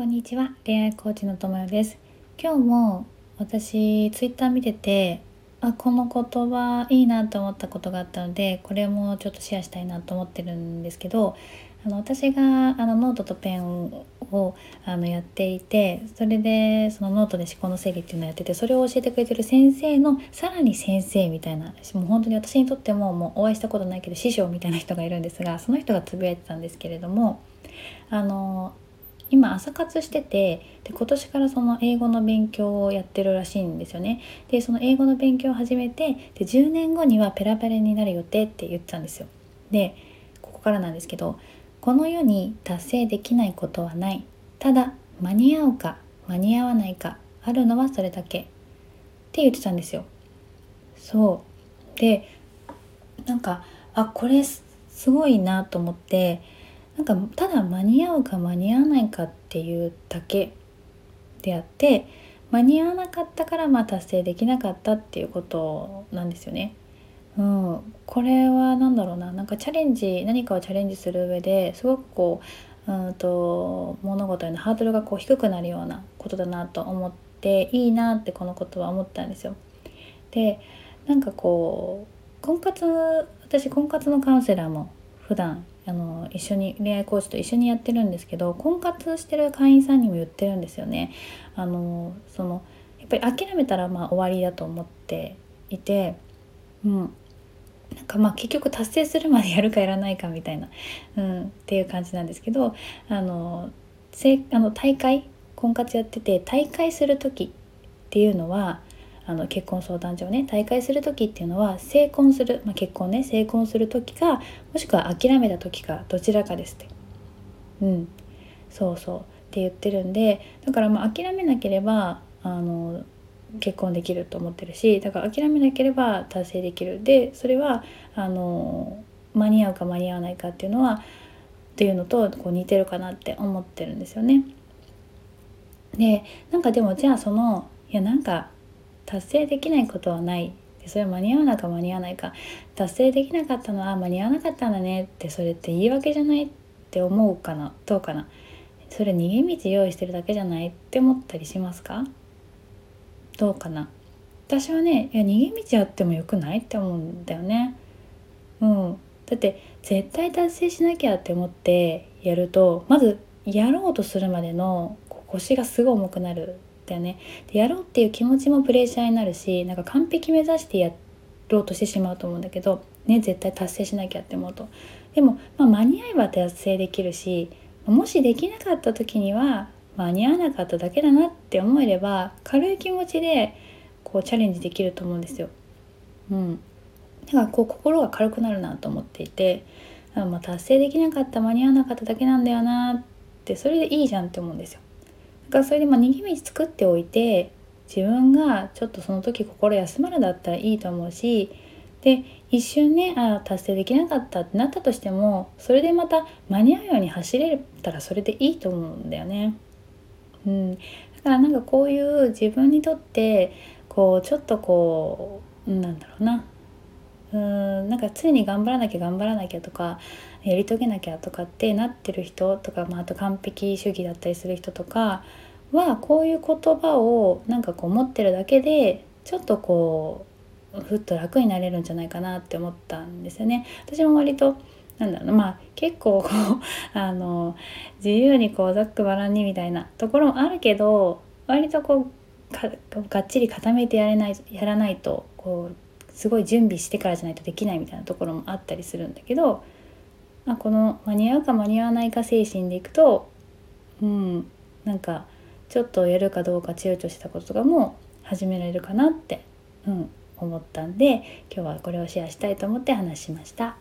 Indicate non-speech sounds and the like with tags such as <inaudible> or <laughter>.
こんにちは恋愛コーチのともよです。今日も私ツイッター見ててあこの言葉いいなと思ったことがあったのでこれもちょっとシェアしたいなと思ってるんですけどあの私があのノートとペンをあのやっていてそれでそのノートで思考の整理っていうのをやっててそれを教えてくれてる先生のさらに先生みたいなもう本当に私にとってももうお会いしたことないけど師匠みたいな人がいるんですがその人がつぶやいてたんですけれどもあの今朝活しててで今年からその英語の勉強をやってるらしいんですよね。でその英語の勉強を始めてで10年後にはペラペラになる予定って言ってたんですよ。でここからなんですけどこの世に達成できないことはない。ただ間に合うか間に合わないかあるのはそれだけって言ってたんですよ。そう。でなんかあこれすごいなと思ってなんかただ間に合うか間に合わないかっていうだけであって間に合わなかったからまあ達成できなかったっていうことなんですよね。うん、これは何だろうななんかチャレンジ何かをチャレンジする上ですごくこううんと物事へのハードルがこう低くなるようなことだなと思っていいなってこのことは思ったんですよ。でなんかこう婚活私婚活のカウンセラーも普段あの一緒に恋愛コーチと一緒にやってるんですけど婚活してる会員さんにも言ってるんですよね。あのそのやっぱり諦めたらまあ終わりだと思っていて、うん、なんかまあ結局達成するまでやるかやらないかみたいな、うん、っていう感じなんですけどあのせあの大会婚活やってて大会する時っていうのはあの結婚相談所をね大会する時っていうのは成婚する、まあ、結婚ね成婚する時かもしくは諦めた時かどちらかですって。うん。そうそう。って言ってるんでだからまあ諦めなければあの結婚できると思ってるしだから諦めなければ達成できる。でそれはあの間に合うか間に合わないかっていうのはっていうのとこう似てるかなって思ってるんですよね。でなんかでもじゃあそのいやなんか達成できないことはない。それ間に合わないか間に合わないか。達成できなかったのは間に合わなかったんだね。ってそれって言い訳じゃないって思うかな。どうかな。それ逃げ道用意してるだけじゃない。って思ったりしますか？どうかな。私はねいや逃げ道あってもよくないって思うんだよね。うん。だって絶対達成しなきゃって思ってやるとまずやろうとするまでの腰がすごい重くなる。だよねでやろうっていう気持ちもプレッシャーになるしなんか完璧目指してやろうとしてしまうと思うんだけどね絶対達成しなきゃって思うとでも、まあ、間に合えば達成できるしもしできなかった時には間に合わなかっただけだなって思えれば軽い気持ちでこうチャレンジできると思うんですよ。うん、だからこう心が軽くなるなと思っていてまあ達成できなかった間に合わなかっただけなんだよなってそれでいいじゃんって思うんですよ。からそれでまあ逃げ道作っておいて自分がちょっとその時心休まるだったらいいと思うしで一瞬ねあ達成できなかったってなったとしてもそれでまた間に合うように走れたらそれでいいと思うんだよね。うん、だからなんかこういう自分にとってこうちょっとこうなんだろうなうんなんか常に頑張らなきゃ頑張らなきゃとかやり遂げなきゃとかってなってる人とか、まあ、あと完璧主義だったりする人とかはこういう言葉をなんかこう持ってるだけでちょっとこうふっと楽になれるんじゃないかなって思ったんですよね。私も割となんだろうまあ結構こう <laughs> あの自由にこうざっくばらんにみたいなところもあるけど割とこうかがっちり固めてやれないやらないとこうすごい準備してからじゃないとできないみたいなところもあったりするんだけど、まあ、この間に合うか間に合わないか精神でいくとうんなんかちょっとやるかどうか躊躇したこととかも始められるかなって、うん、思ったんで今日はこれをシェアしたいと思って話しました。